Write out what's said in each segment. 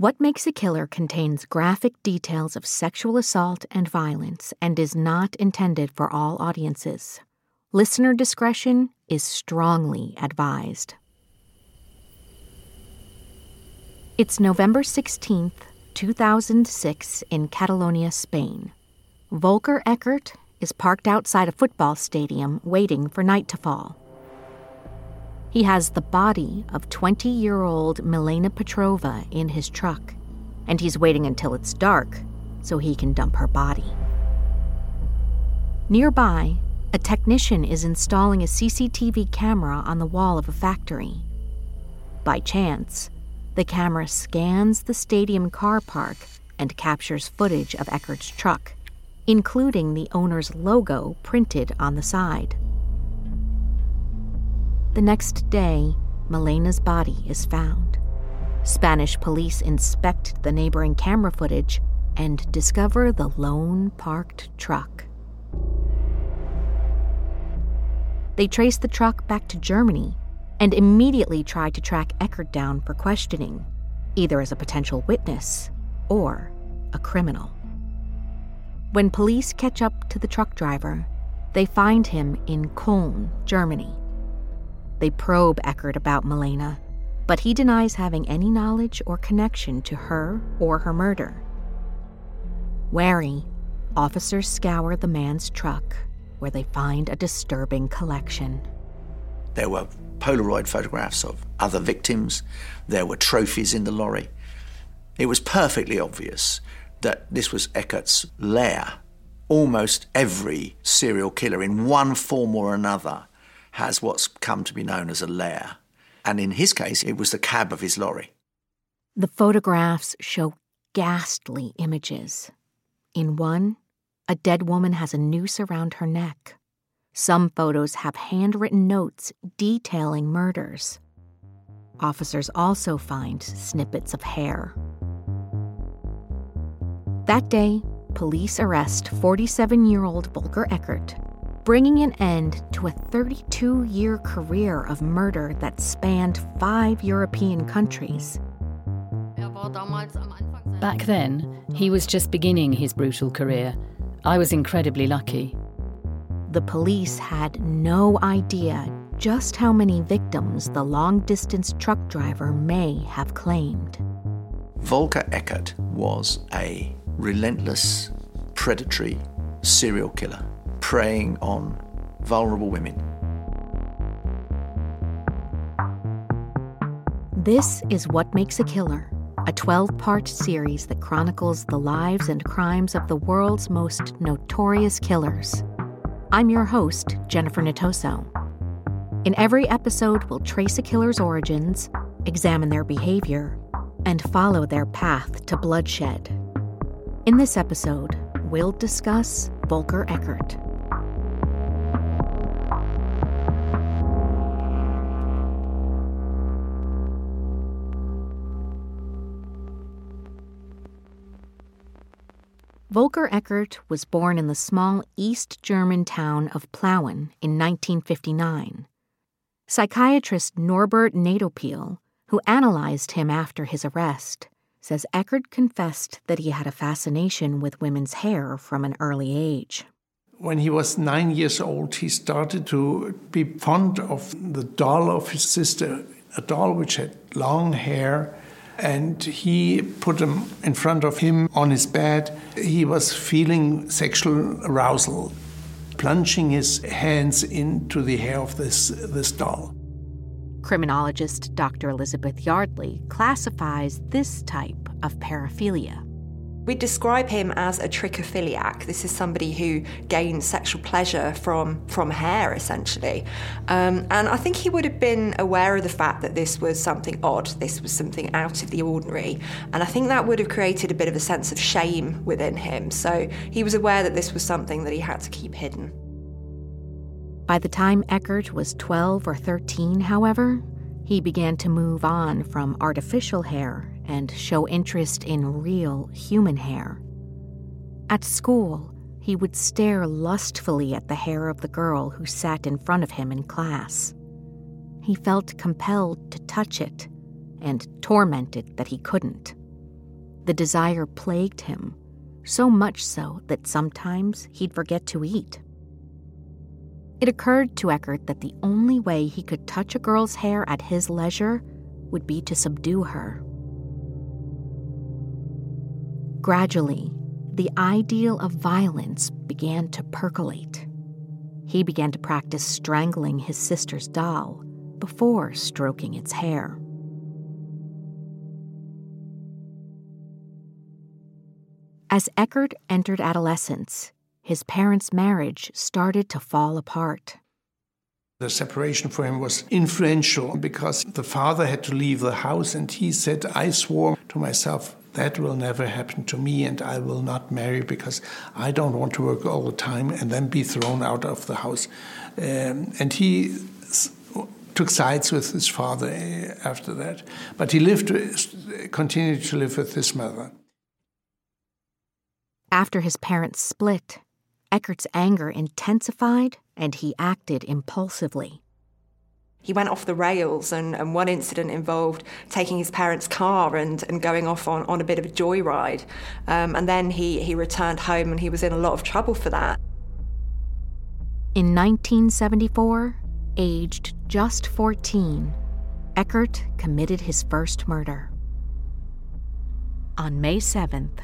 What Makes a Killer contains graphic details of sexual assault and violence and is not intended for all audiences. Listener discretion is strongly advised. It's November 16th, 2006, in Catalonia, Spain. Volker Eckert is parked outside a football stadium waiting for night to fall. He has the body of 20 year old Milena Petrova in his truck, and he's waiting until it's dark so he can dump her body. Nearby, a technician is installing a CCTV camera on the wall of a factory. By chance, the camera scans the stadium car park and captures footage of Eckert's truck, including the owner's logo printed on the side. The next day, Milena's body is found. Spanish police inspect the neighboring camera footage and discover the lone parked truck. They trace the truck back to Germany and immediately try to track Eckert down for questioning, either as a potential witness or a criminal. When police catch up to the truck driver, they find him in Köln, Germany. They probe Eckert about Milena, but he denies having any knowledge or connection to her or her murder. Wary, officers scour the man's truck, where they find a disturbing collection. There were Polaroid photographs of other victims, there were trophies in the lorry. It was perfectly obvious that this was Eckert's lair. Almost every serial killer, in one form or another, has what's come to be known as a lair. And in his case, it was the cab of his lorry. The photographs show ghastly images. In one, a dead woman has a noose around her neck. Some photos have handwritten notes detailing murders. Officers also find snippets of hair. That day, police arrest 47 year old Volker Eckert bringing an end to a 32 year career of murder that spanned five European countries. Back then, he was just beginning his brutal career. I was incredibly lucky. The police had no idea just how many victims the long distance truck driver may have claimed. Volker Eckert was a relentless, predatory serial killer preying on vulnerable women. This is What Makes a Killer, a 12 part series that chronicles the lives and crimes of the world's most notorious killers. I'm your host, Jennifer Natoso. In every episode, we'll trace a killer's origins, examine their behavior, and follow their path to bloodshed. In this episode, we'll discuss Volker Eckert. Volker Eckert was born in the small East German town of Plauen in 1959. Psychiatrist Norbert Nedopil, who analyzed him after his arrest, says Eckert confessed that he had a fascination with women's hair from an early age. When he was nine years old, he started to be fond of the doll of his sister, a doll which had long hair and he put them in front of him on his bed. He was feeling sexual arousal, plunging his hands into the hair of this, this doll. Criminologist Dr. Elizabeth Yardley classifies this type of paraphilia we describe him as a trichophiliac. This is somebody who gains sexual pleasure from, from hair, essentially. Um, and I think he would have been aware of the fact that this was something odd, this was something out of the ordinary. And I think that would have created a bit of a sense of shame within him. So he was aware that this was something that he had to keep hidden. By the time Eckert was 12 or 13, however, he began to move on from artificial hair and show interest in real human hair. At school, he would stare lustfully at the hair of the girl who sat in front of him in class. He felt compelled to touch it and tormented that he couldn't. The desire plagued him, so much so that sometimes he'd forget to eat. It occurred to Eckert that the only way he could touch a girl's hair at his leisure would be to subdue her. Gradually, the ideal of violence began to percolate. He began to practice strangling his sister's doll before stroking its hair. As Eckert entered adolescence, his parents' marriage started to fall apart. The separation for him was influential because the father had to leave the house, and he said, I swore to myself, that will never happen to me, and I will not marry because I don't want to work all the time and then be thrown out of the house. Um, and he took sides with his father eh, after that, but he lived, continued to live with his mother. After his parents split, Eckert's anger intensified and he acted impulsively. He went off the rails, and, and one incident involved taking his parents' car and, and going off on, on a bit of a joyride. Um, and then he, he returned home and he was in a lot of trouble for that. In 1974, aged just 14, Eckert committed his first murder. On May 7th,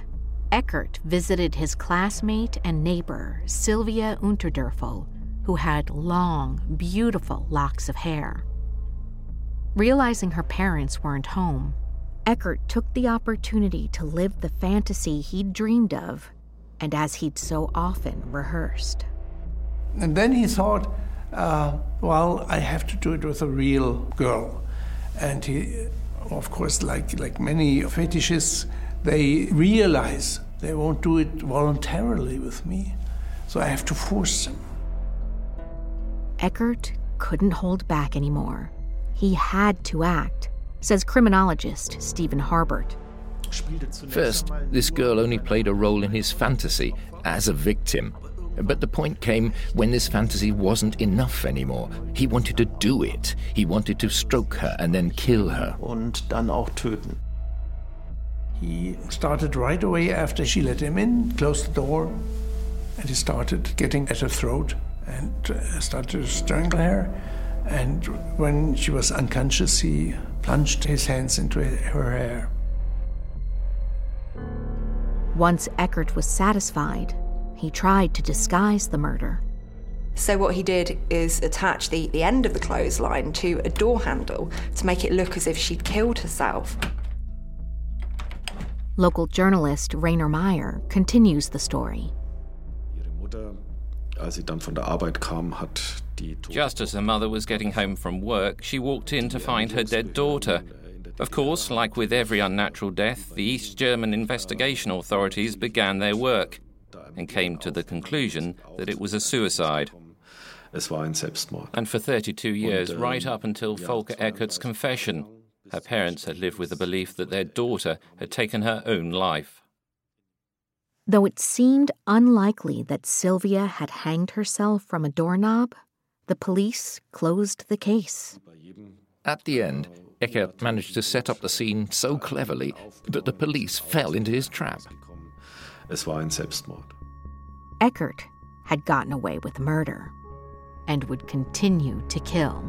Eckert visited his classmate and neighbor, Sylvia Unterdörfel, who had long, beautiful locks of hair. Realizing her parents weren't home, Eckert took the opportunity to live the fantasy he'd dreamed of and as he'd so often rehearsed. And then he thought, uh, well, I have to do it with a real girl. And he, of course, like, like many fetishists, they realize they won't do it voluntarily with me, so I have to force them. Eckert couldn't hold back anymore. He had to act, says criminologist Stephen Harbort. First, this girl only played a role in his fantasy as a victim. But the point came when this fantasy wasn't enough anymore. He wanted to do it. He wanted to stroke her and then kill her. Und dann auch töten. He started right away after she let him in, closed the door, and he started getting at her throat and uh, started to strangle her. And when she was unconscious, he plunged his hands into her hair. Once Eckert was satisfied, he tried to disguise the murder. So, what he did is attach the, the end of the clothesline to a door handle to make it look as if she'd killed herself. Local journalist Rainer Meyer continues the story. Just as her mother was getting home from work, she walked in to find her dead daughter. Of course, like with every unnatural death, the East German investigation authorities began their work and came to the conclusion that it was a suicide. And for 32 years, right up until Volker Eckert's confession, her parents had lived with the belief that their daughter had taken her own life. Though it seemed unlikely that Sylvia had hanged herself from a doorknob, the police closed the case. At the end, Eckert managed to set up the scene so cleverly that the police fell into his trap. Eckert had gotten away with murder and would continue to kill.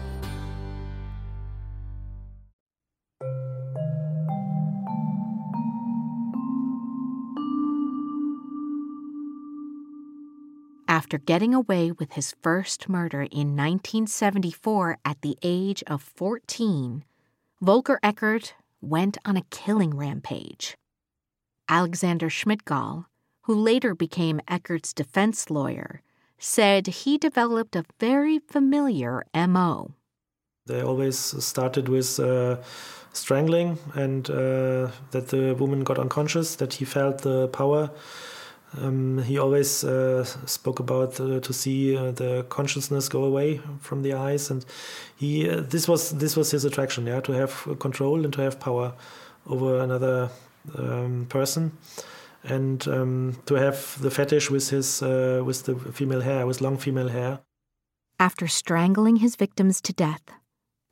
After getting away with his first murder in 1974 at the age of 14, Volker Eckert went on a killing rampage. Alexander Schmidgall, who later became Eckert's defense lawyer, said he developed a very familiar MO. They always started with uh, strangling and uh, that the woman got unconscious, that he felt the power um, he always uh, spoke about uh, to see uh, the consciousness go away from the eyes, and he uh, this was this was his attraction, yeah, to have control and to have power over another um, person, and um, to have the fetish with his uh, with the female hair, with long female hair. After strangling his victims to death,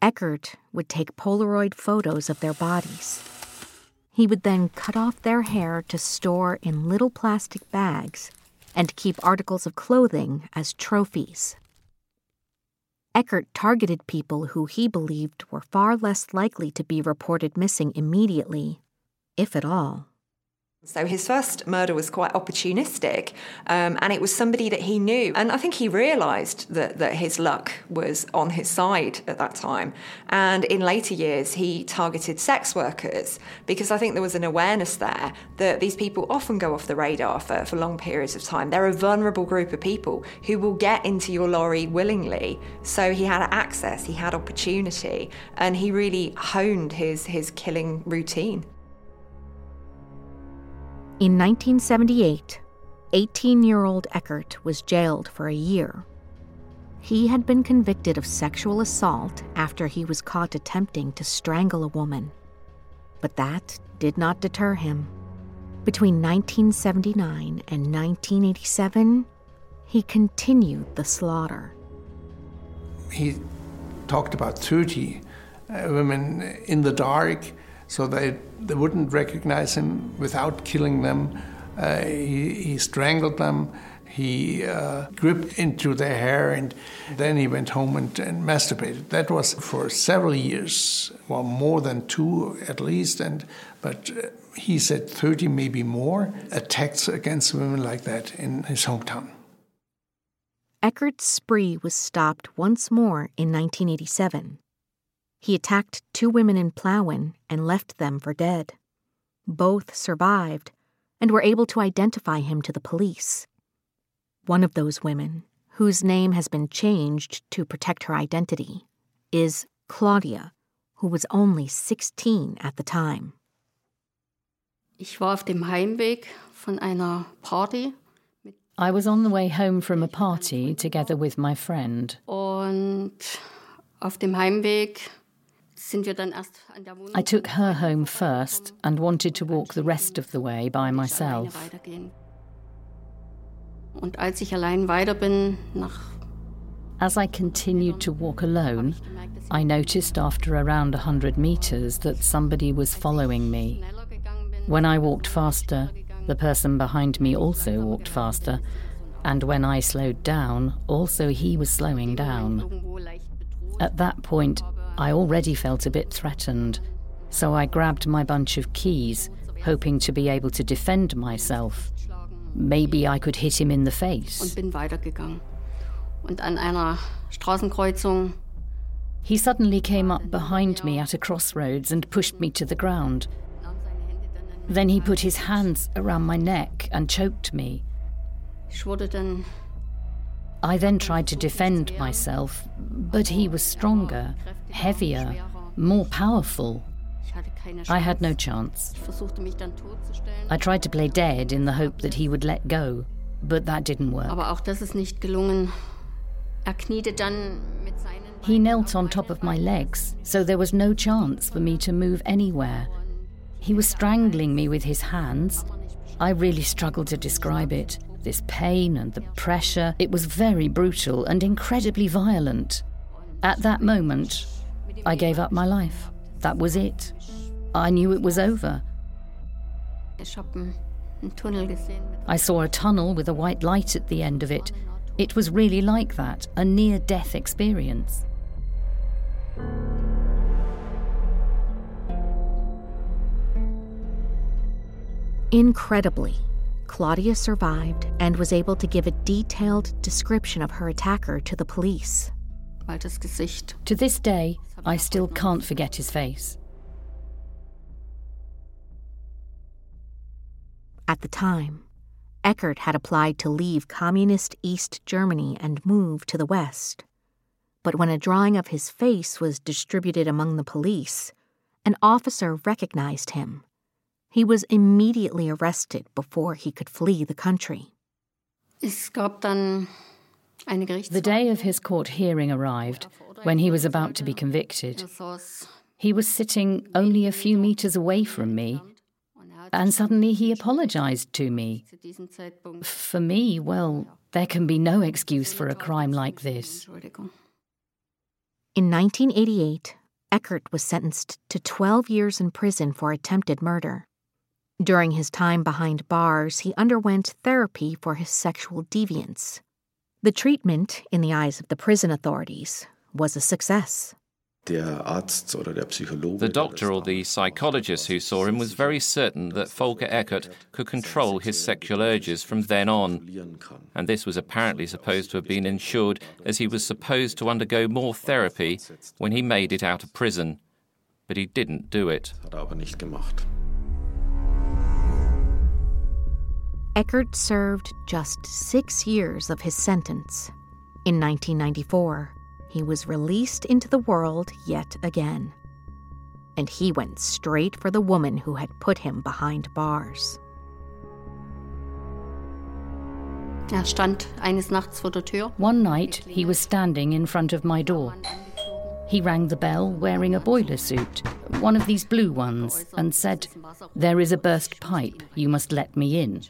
Eckert would take Polaroid photos of their bodies. He would then cut off their hair to store in little plastic bags and keep articles of clothing as trophies. Eckert targeted people who he believed were far less likely to be reported missing immediately, if at all. So his first murder was quite opportunistic, um, and it was somebody that he knew. And I think he realised that, that his luck was on his side at that time. And in later years, he targeted sex workers because I think there was an awareness there that these people often go off the radar for, for long periods of time. They're a vulnerable group of people who will get into your lorry willingly. So he had access, he had opportunity, and he really honed his, his killing routine. In 1978, 18 year old Eckert was jailed for a year. He had been convicted of sexual assault after he was caught attempting to strangle a woman. But that did not deter him. Between 1979 and 1987, he continued the slaughter. He talked about 30 uh, women in the dark so they, they wouldn't recognize him without killing them. Uh, he, he, strangled them. He uh, gripped into their hair and then he went home and, and, masturbated. That was for several years, well, more than two at least. And but uh, he said 30, maybe more, attacks against women like that in his hometown. Eckert's spree was stopped once more in 1987. He attacked two women in Plauen and left them for dead. Both survived and were able to identify him to the police. One of those women, whose name has been changed to protect her identity, is Claudia, who was only 16 at the time. Ich war auf dem Heimweg von einer Party. I was on the way home from a party together with my friend. Und auf dem Heimweg I took her home first and wanted to walk the rest of the way by myself. Und als ich allein weiter bin, nach As I continued to walk alone, I noticed after around a hundred meters that somebody was following me. When I walked faster, the person behind me also walked faster, and when I slowed down, also he was slowing down. At that point, I already felt a bit threatened, so I grabbed my bunch of keys, hoping to be able to defend myself. Maybe I could hit him in the face. Und bin weitergegangen. Und an einer Straßenkreuzung He suddenly came up behind me at a crossroads and pushed me to the ground. Then he put his hands around my neck and choked me. ich wurde dann I then tried to defend myself, but he was stronger, heavier, more powerful. ich hatte keine I had no Chance. chance. Ich versuchte mich dann totzustellen. I tried to play dead in the hope that he would let go, but that didn't work. Aber auch das ist nicht gelungen. Er kniete dann mit seinen He knelt on top of my legs, so there was no chance for me to move anywhere. He was strangling me with his hands. I really struggled to describe it. This pain and the pressure, it was very brutal and incredibly violent. At that moment, I gave up my life. That was it. I knew it was over. I saw a tunnel with a white light at the end of it. It was really like that, a near death experience. Incredibly, Claudia survived and was able to give a detailed description of her attacker to the police. To this day, I still can't forget his face. At the time, Eckert had applied to leave communist East Germany and move to the West. But when a drawing of his face was distributed among the police, an officer recognized him. He was immediately arrested before he could flee the country. Es gab dann eine The day of his court hearing arrived when he was about to be convicted. He was sitting only a few meters away from me, und hat and suddenly he apologized to me. zu diesem Zeitpunkt For me, well, there can be no excuse for a crime like this. In 1988, Eckert was sentenced to 12 years in prison for attempted murder. During his time behind bars, he underwent therapy for his sexual deviance. The treatment, in the eyes of the prison authorities, was a success. Der Arzt oder der Psychologe. The doctor or the psychologist who saw him was very certain that Volker Eckert could control his sexual urges from then on. And this was apparently supposed to have been ensured as he was supposed to undergo more therapy when he made it out of prison. But he didn't do it. Eckert served just six years of his sentence. In 1994, he was released into the world yet again. And he went straight for the woman who had put him behind bars. Er stand eines Nachts vor der Tür. One night, he was standing in front of my door. He rang the bell wearing a boiler suit, one of these blue ones, and said, There is a burst pipe, you must let me in.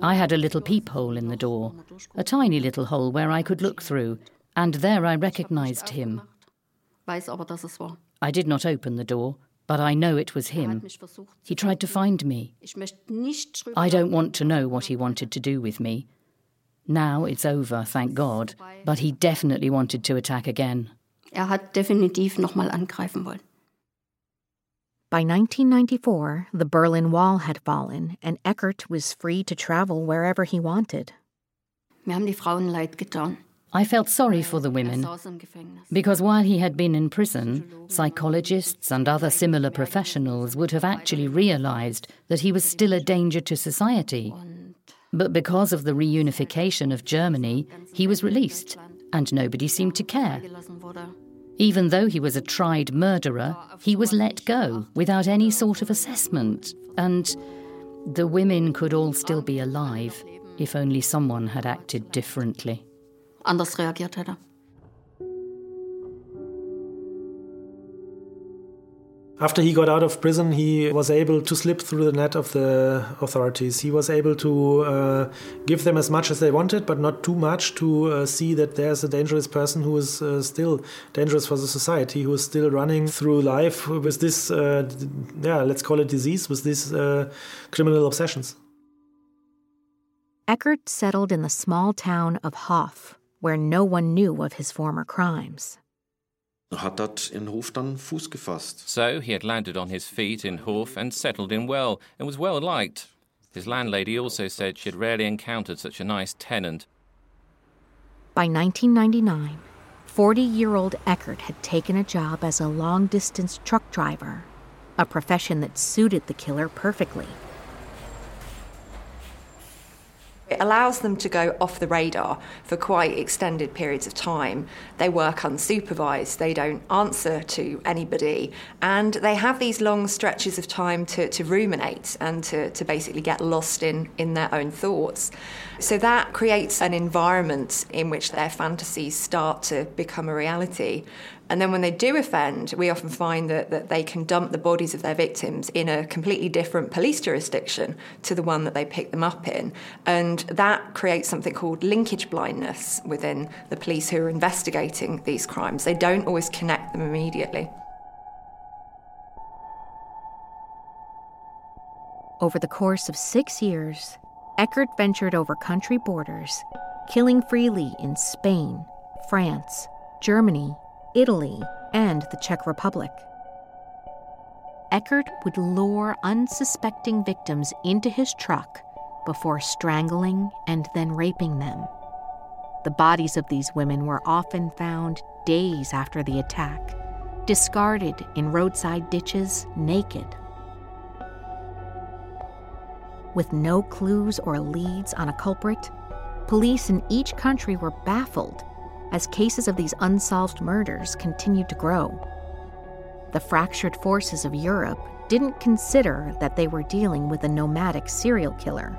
I had a little peephole in the door, a tiny little hole where I could look through, and there I recognized him. I did not open the door, but I know it was him. He tried to find me. I don't want to know what he wanted to do with me. Now it's over, thank God, but he definitely wanted to attack again. Er hat definitiv nochmal angreifen wollen. By 1994, the Berlin Wall had fallen, and Eckert was free to travel wherever he wanted. Mir haben die Frauen leid getan. I felt sorry for the Er women saß im Gefängnis. because while he had been in prison, psychologists and other similar professionals would have actually realized that he was still a danger to society. But because of the reunification of Germany, he was released, and nobody seemed to care. Even though he was a tried murderer, he was let go without any sort of assessment. And the women could all still be alive if only someone had acted differently. Anders reagiert hätte. After he got out of prison, he was able to slip through the net of the authorities. He was able to uh, give them as much as they wanted, but not too much to uh, see that there's a dangerous person who is uh, still dangerous for the society, who is still running through life with this, uh, yeah, let's call it disease, with these uh, criminal obsessions. Eckert settled in the small town of Hof, where no one knew of his former crimes. Hat dort in Hof dann Fuß gefasst. So he had landed on his feet in Hof and settled in well, and was well liked. His landlady also said she had rarely encountered such a nice tenant. By 1999, 40 year old Eckert had taken a job as a long distance truck driver, a profession that suited the killer perfectly. It allows them to go off the radar for quite extended periods of time. They work unsupervised, they don't answer to anybody, and they have these long stretches of time to, to ruminate and to, to basically get lost in, in their own thoughts. So that creates an environment in which their fantasies start to become a reality. And then when they do offend, we often find that, that they can dump the bodies of their victims in a completely different police jurisdiction to the one that they picked them up in. And that creates something called linkage blindness within the police who are investigating these crimes. They don't always connect them immediately. Over the course of six years, Eckert ventured over country borders, killing freely in Spain, France, Germany, Italy, and the Czech Republic. Eckert would lure unsuspecting victims into his truck before strangling and then raping them. The bodies of these women were often found days after the attack, discarded in roadside ditches naked. With no clues or leads on a culprit, police in each country were baffled as cases of these unsolved murders continued to grow. The fractured forces of Europe didn't consider that they were dealing with a nomadic serial killer.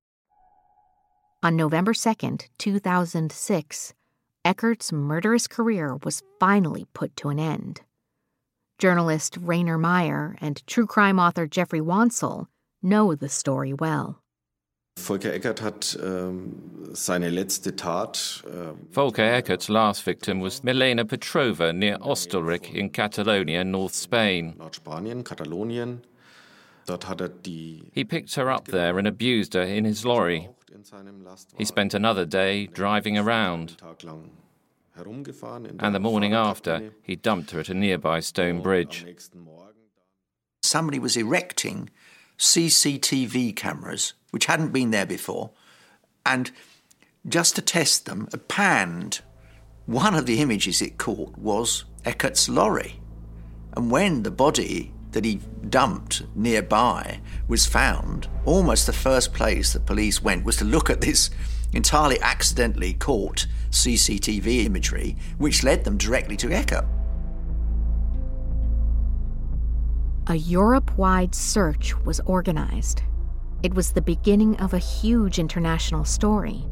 On November 2nd, 2006, Eckert's murderous career was finally put to an end. Journalist Rainer Meyer and true crime author Geoffrey Wansell know the story well. Volker Eckert hat ähm, seine letzte Tat. Äh, Volker Eckert's last victim was Milena Petrova near Hostalric in Catalonia, North Spain. He picked her up there and abused her in his lorry. He spent another day driving around. And the morning after, he dumped her at a nearby stone bridge. Somebody was erecting CCTV cameras, which hadn't been there before, and just to test them, panned. One of the images it caught was Eckert's lorry. And when the body that he dumped nearby was found, almost the first place the police went was to look at this entirely accidentally caught CCTV imagery, which led them directly to Eckert. A Europe wide search was organized. It was the beginning of a huge international story.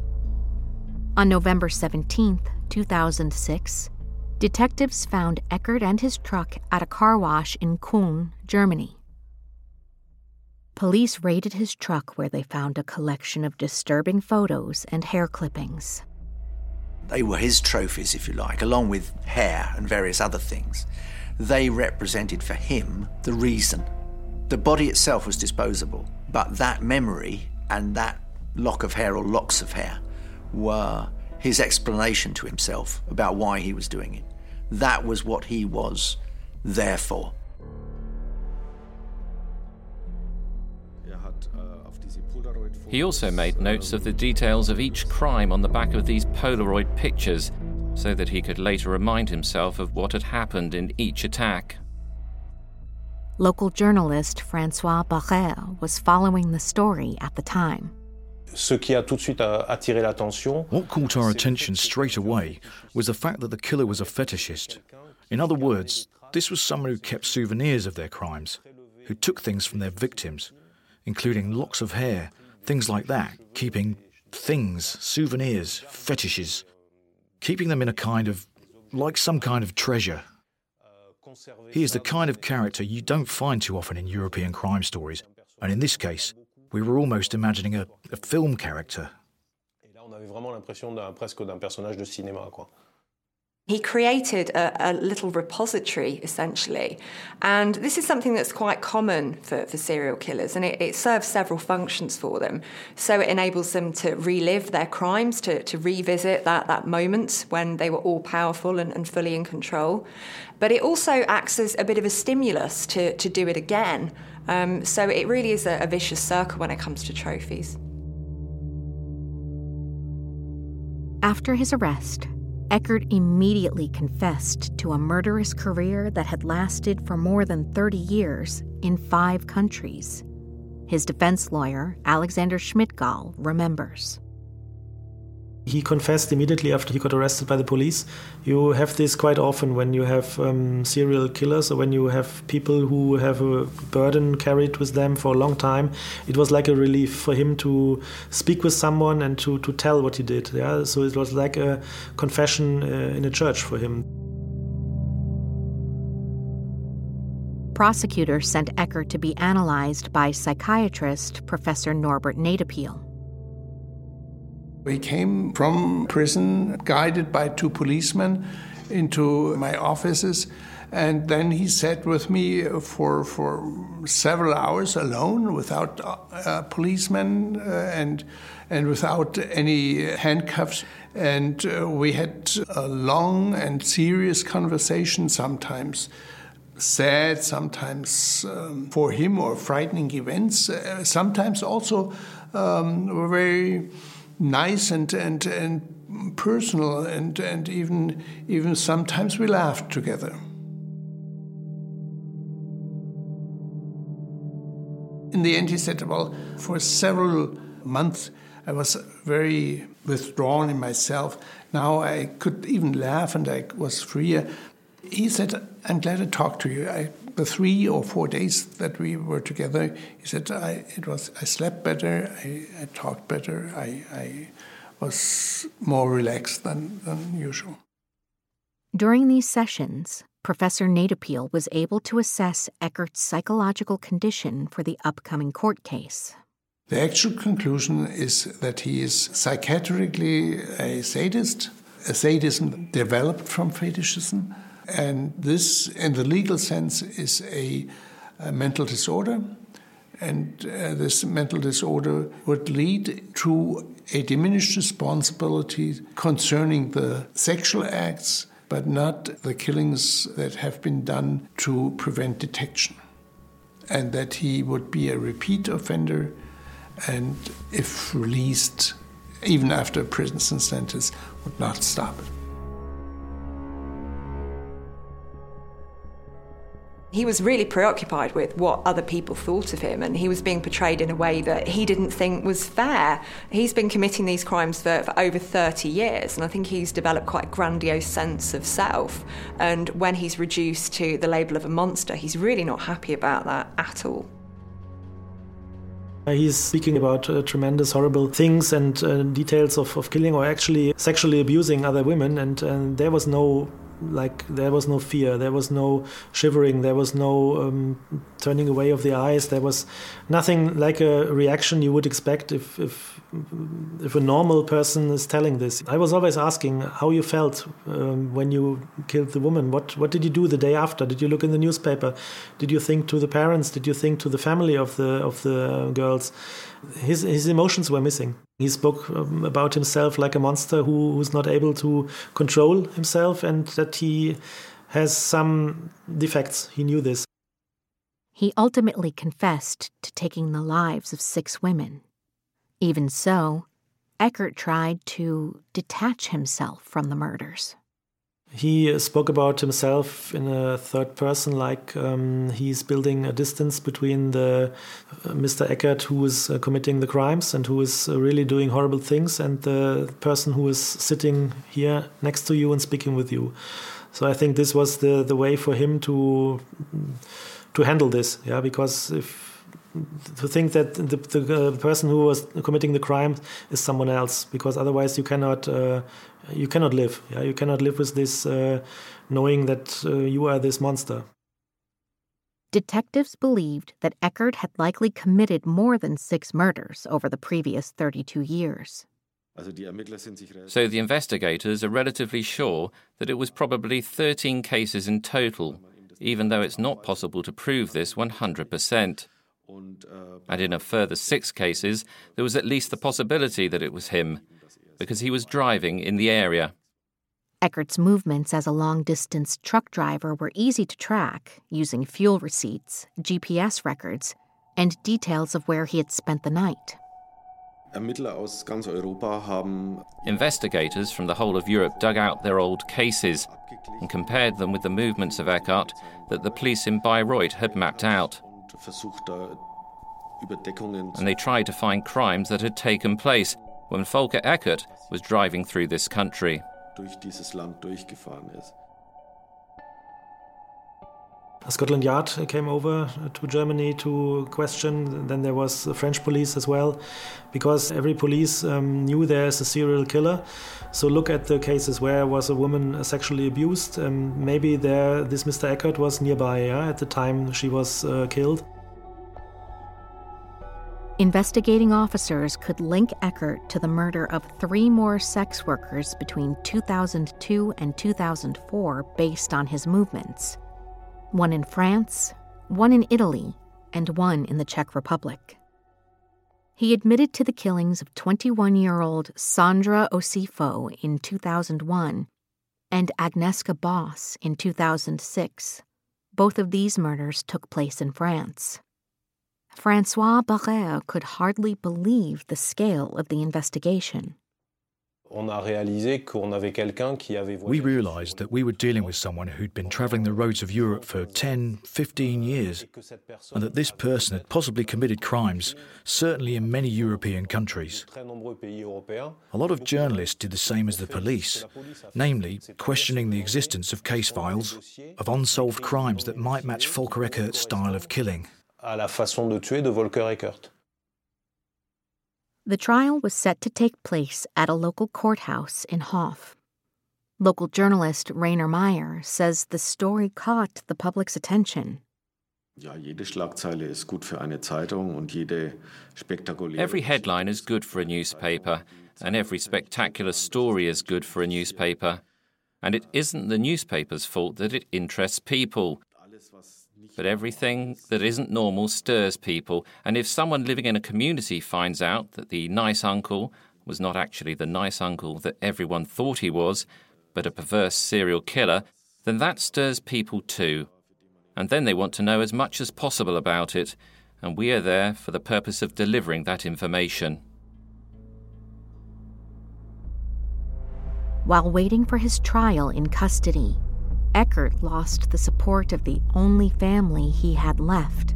On November 17, 2006, detectives found Eckert and his truck at a car wash in Kulm, Germany. Police raided his truck where they found a collection of disturbing photos and hair clippings. They were his trophies, if you like, along with hair and various other things. They represented for him the reason. The body itself was disposable, but that memory and that lock of hair or locks of hair were his explanation to himself about why he was doing it. That was what he was there for. He also made notes of the details of each crime on the back of these Polaroid pictures so that he could later remind himself of what had happened in each attack. Local journalist Francois Barrère was following the story at the time. What caught our attention straight away was the fact that the killer was a fetishist. In other words, this was someone who kept souvenirs of their crimes, who took things from their victims, including locks of hair, things like that, keeping things, souvenirs, fetishes, keeping them in a kind of, like some kind of treasure. He is the kind of character you don't find too often in European crime stories, and in this case, we were almost imagining a, a film character. He created a, a, little repository, essentially. And this is something that's quite common for, for serial killers, and it, it, serves several functions for them. So it enables them to relive their crimes, to, to revisit that, that moment when they were all powerful and, and fully in control. But it also acts as a bit of a stimulus to, to do it again. Um, so it really is a, a vicious circle when it comes to trophies. After his arrest, Eckert immediately confessed to a murderous career that had lasted for more than 30 years in five countries. His defense lawyer, Alexander Schmidt-Gall, remembers. He confessed immediately after he got arrested by the police. You have this quite often when you have um, serial killers or when you have people who have a burden carried with them for a long time. It was like a relief for him to speak with someone and to, to tell what he did. Yeah, so it was like a confession uh, in a church for him. Prosecutors sent Eckert to be analyzed by psychiatrist Professor Norbert Nedopil. We came from prison, guided by two policemen, into my offices. And then he sat with me for, for several hours alone without uh, policemen uh, and, and without any handcuffs. And uh, we had a long and serious conversation sometimes sad, sometimes um, for him or frightening events, uh, sometimes also um, very nice and and and personal and and even even sometimes we laughed together. In the end, he said, "Well, for several months." I was very withdrawn in myself. Now I could even laugh and I was freer. He said, I'm glad I talked to you. I the three or four days that we were together, he said, I, it was, I slept better, I, I talked better, I, I was more relaxed than, than usual. During these sessions, Professor Nedopil was able to assess Eckert's psychological condition for the upcoming court case. The actual conclusion is that he is psychiatrically a sadist. A sadism developed from fetishism, and this, in the legal sense, is a, a mental disorder. And uh, this mental disorder would lead to a diminished responsibility concerning the sexual acts, but not the killings that have been done to prevent detection. And that he would be a repeat offender, and if released, even after a prison sentence, would not stop it. He was really preoccupied with what other people thought of him, and he was being portrayed in a way that he didn't think was fair. He's been committing these crimes for, for over 30 years, and I think he's developed quite a grandiose sense of self. And when he's reduced to the label of a monster, he's really not happy about that at all. He's speaking about uh, tremendous, horrible things and uh, details of, of killing or actually sexually abusing other women, and uh, there was no like there was no fear, there was no shivering, there was no um, turning away of the eyes, there was nothing like a reaction you would expect if, if, if a normal person is telling this. I was always asking how you felt um, when you killed the woman. What, what did you do the day after? Did you look in the newspaper? Did you think to the parents? Did you think to the family of the, of the girls? His, his emotions were missing. He spoke um, about himself like a monster who, who's not able to control himself and that he has some defects. He knew this. He ultimately confessed to taking the lives of six women. Even so, Eckert tried to detach himself from the murders. He spoke about himself in a third person, like um, he's building a distance between the uh, Mr. Eckert, who is uh, committing the crimes and who is uh, really doing horrible things, and the person who is sitting here next to you and speaking with you. So I think this was the the way for him to to handle this, yeah, because if to think that the, the uh, person who was committing the crime is someone else because otherwise you cannot uh, you cannot live yeah? You cannot live with this uh, knowing that uh, you are this monster. Detectives believed that Eckert had likely committed more than 6 murders over the previous 32 years. So the investigators are relatively sure that it was probably 13 cases in total even though it's not possible to prove this 100% and in a further six cases, there was at least the possibility that it was him, because he was driving in the area. Eckert's movements as a long distance truck driver were easy to track using fuel receipts, GPS records, and details of where he had spent the night. Investigators from the whole of Europe dug out their old cases and compared them with the movements of Eckert that the police in Bayreuth had mapped out. And they tried to find crimes that had taken place when Volker Eckert was driving through this country. Scotland Yard came over to Germany to question. Then there was French police as well, because every police um, knew there's a serial killer. So look at the cases where was a woman sexually abused. Um, maybe there, this Mr. Eckert was nearby yeah, at the time she was uh, killed. Investigating officers could link Eckert to the murder of three more sex workers between 2002 and 2004 based on his movements one in France, one in Italy, and one in the Czech Republic. He admitted to the killings of 21 year old Sandra Osifo in 2001 and Agnieszka Bos in 2006. Both of these murders took place in France. Francois Barrère could hardly believe the scale of the investigation. We realized that we were dealing with someone who'd been traveling the roads of Europe for 10, 15 years, and that this person had possibly committed crimes, certainly in many European countries. A lot of journalists did the same as the police, namely questioning the existence of case files, of unsolved crimes that might match Volker Eckert's style of killing. The trial was set to take place at a local courthouse in Hof. Local journalist Rainer Meyer says the story caught the public's attention. Every headline is good for a newspaper, and every spectacular story is good for a newspaper. And it isn't the newspaper's fault that it interests people. But everything that isn't normal stirs people, and if someone living in a community finds out that the nice uncle was not actually the nice uncle that everyone thought he was, but a perverse serial killer, then that stirs people too. And then they want to know as much as possible about it, and we are there for the purpose of delivering that information. While waiting for his trial in custody, Eckert lost the support of the only family he had left.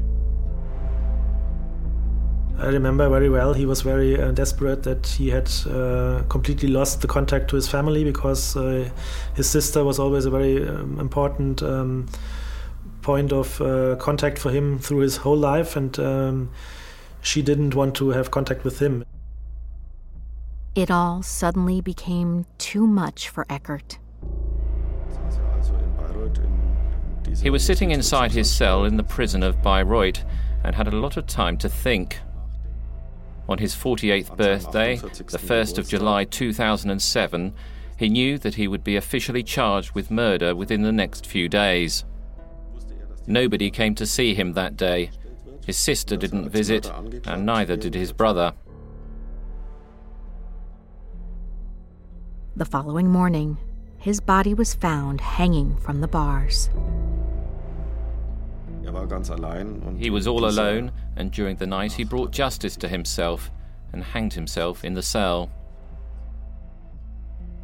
I remember very well he was very uh, desperate that he had uh, completely lost the contact to his family because uh, his sister was always a very um, important um, point of uh, contact for him through his whole life, and um, she didn't want to have contact with him. It all suddenly became too much for Eckert. He was sitting inside his cell in the prison of Bayreuth and had a lot of time to think. On his 48th birthday, the 1st of July 2007, he knew that he would be officially charged with murder within the next few days. Nobody came to see him that day. His sister didn't visit, and neither did his brother. The following morning, his body was found hanging from the bars. He was all alone, and during the night he brought justice to himself and hanged himself in the cell.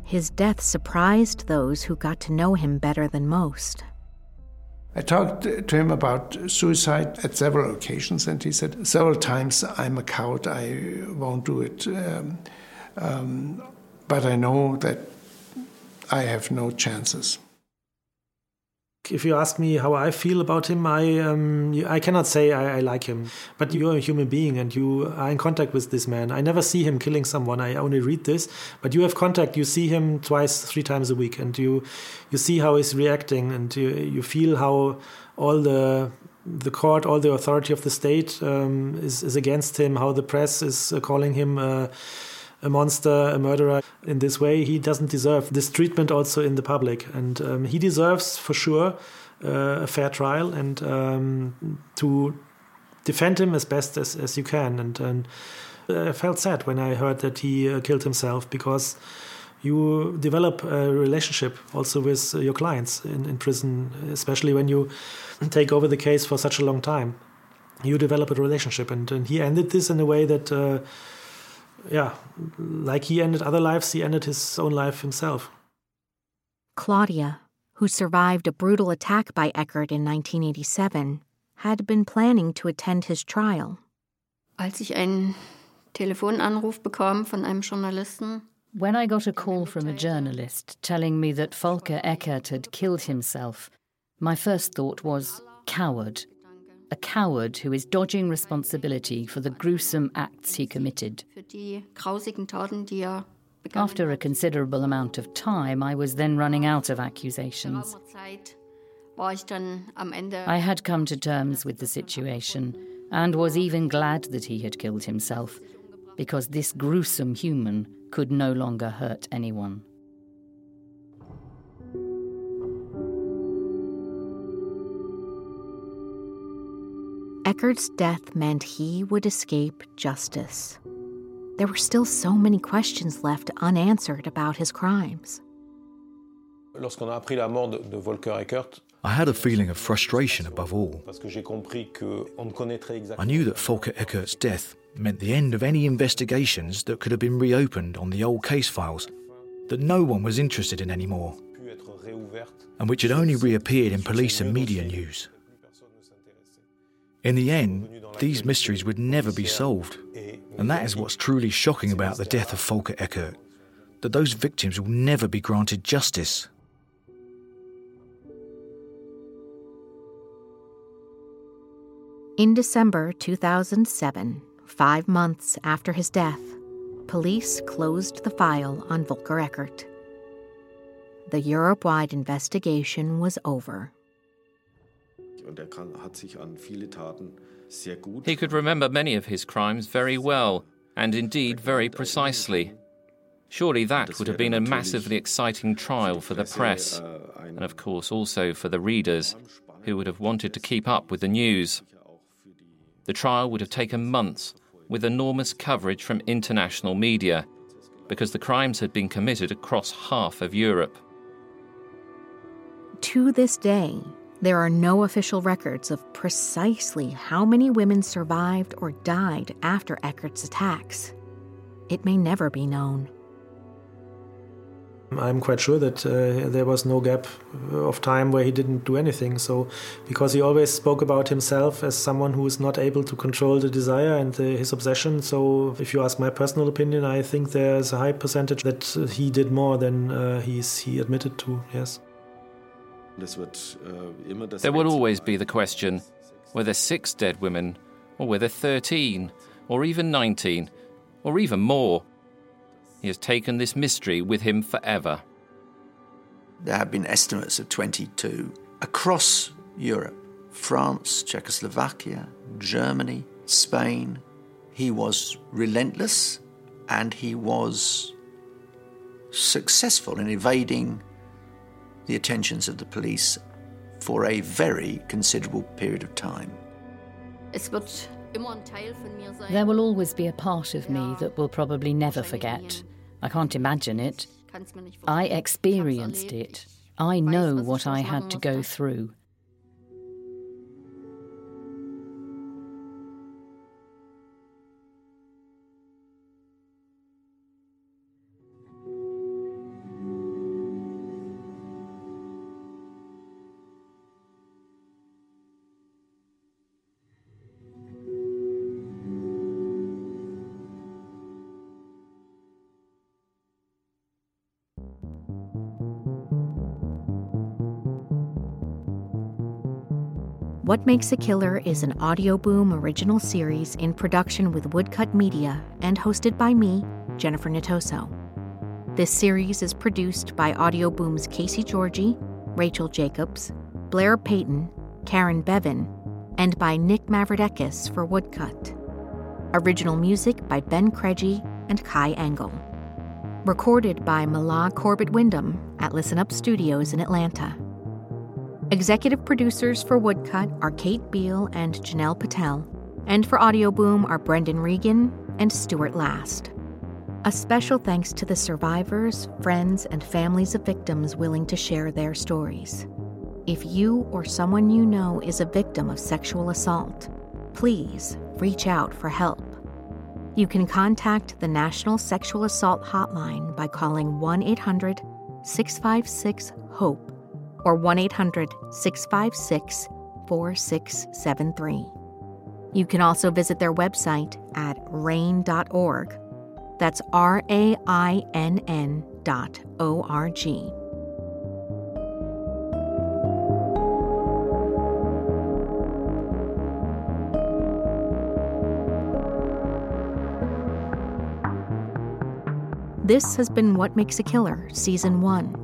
His death surprised those who got to know him better than most. I talked to him about suicide at several occasions, and he said several times, I'm a coward, I won't do it. Um, um, but I know that I have no chances. If you ask me how I feel about him, I um, I cannot say I, I, like him. But you're a human being, and you are in contact with this man. I never see him killing someone. I only read this. But you have contact. You see him twice, three times a week, and you you see how he's reacting, and you you feel how all the the court, all the authority of the state um, is is against him. How the press is calling him. Uh, a monster, a murderer in this way. He doesn't deserve this treatment also in the public. And um, he deserves, for sure, uh, a fair trial and um, to defend him as best as, as you can. And, and I felt sad when I heard that he uh, killed himself because you develop a relationship also with your clients in, in prison, especially when you take over the case for such a long time. You develop a relationship, and, and he ended this in a way that uh, yeah, like he ended other lives, he ended his own life himself. Claudia, who survived a brutal attack by Eckert in 1987, had been planning to attend his trial. Als ich einen Telefonanruf bekam von einem Journalisten, when I got a call from a journalist telling me that Volker Eckert had killed himself, my first thought was coward a coward who is dodging responsibility for the gruesome acts he committed. After a considerable amount of time, I was then running out of accusations. I had come to terms with the situation and was even glad that he had killed himself, because this gruesome human could no longer hurt anyone. Eckert's death meant he would escape justice. There were still so many questions left unanswered about his crimes. I had a feeling of frustration above all. I knew that Volker Eckert's death meant the end of any investigations that could have been reopened on the old case files that no one was interested in anymore, and which had only reappeared in police and media news. In the end, these mysteries would never be solved. And that is what's truly shocking about the death of Volker Eckert that those victims will never be granted justice. In December 2007, five months after his death, police closed the file on Volker Eckert. The Europe wide investigation was over. He could remember many of his crimes very well, and indeed very precisely. Surely that would have been a massively exciting trial for the press, äh, and of course also for the readers, who would have wanted to keep up with the news. The trial would have taken months, with enormous coverage from international media, because the crimes had been committed across half of Europe. To this day, there are no official records of precisely how many women survived or died after Eckert's attacks. It may never be known. I'm quite sure that uh, there was no gap of time where he didn't do anything. So, because he always spoke about himself as someone who is not able to control the desire and the, his obsession. So, if you ask my personal opinion, I think there's a high percentage that he did more than uh, he admitted to. Yes. Äh, there will always be the question whether six dead women, or whether 13, or even 19, or even more. He has taken this mystery with him forever. There have been estimates of 22. Across Europe France, Czechoslovakia, Germany, Spain. He was relentless and he was successful in evading the attentions of the police for a very considerable period of time. There will always be a part of me that will probably never forget. I can't imagine it. I experienced it. I know what I had to go through. What Makes a Killer is an Audioboom original series in production with Woodcut Media and hosted by me, Jennifer Natoso. This series is produced by Audioboom's Casey Georgie, Rachel Jacobs, Blair Payton, Karen Bevan, and by Nick Mavrodekis for Woodcut. Original music by Ben Craigie and Kai Engel. Recorded by Mala Corbett Wyndham at Listen Up Studios in Atlanta. Executive producers for Woodcut are Kate Beal and Janelle Patel, and for Audioboom are Brendan Regan and Stuart Last. A special thanks to the survivors, friends, and families of victims willing to share their stories. If you or someone you know is a victim of sexual assault, please reach out for help. You can contact the National Sexual Assault Hotline by calling 1 800 656 HOPE or 1 800 656 4673. You can also visit their website at rainn.org. That's R A I N N dot O R G. This has been What Makes a Killer, Season 1.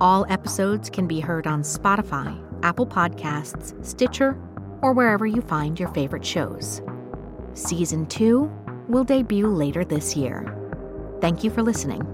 All episodes can be heard on Spotify, Apple Podcasts, Stitcher, or wherever you find your favorite shows. Season 2 will debut later this year. Thank you for listening.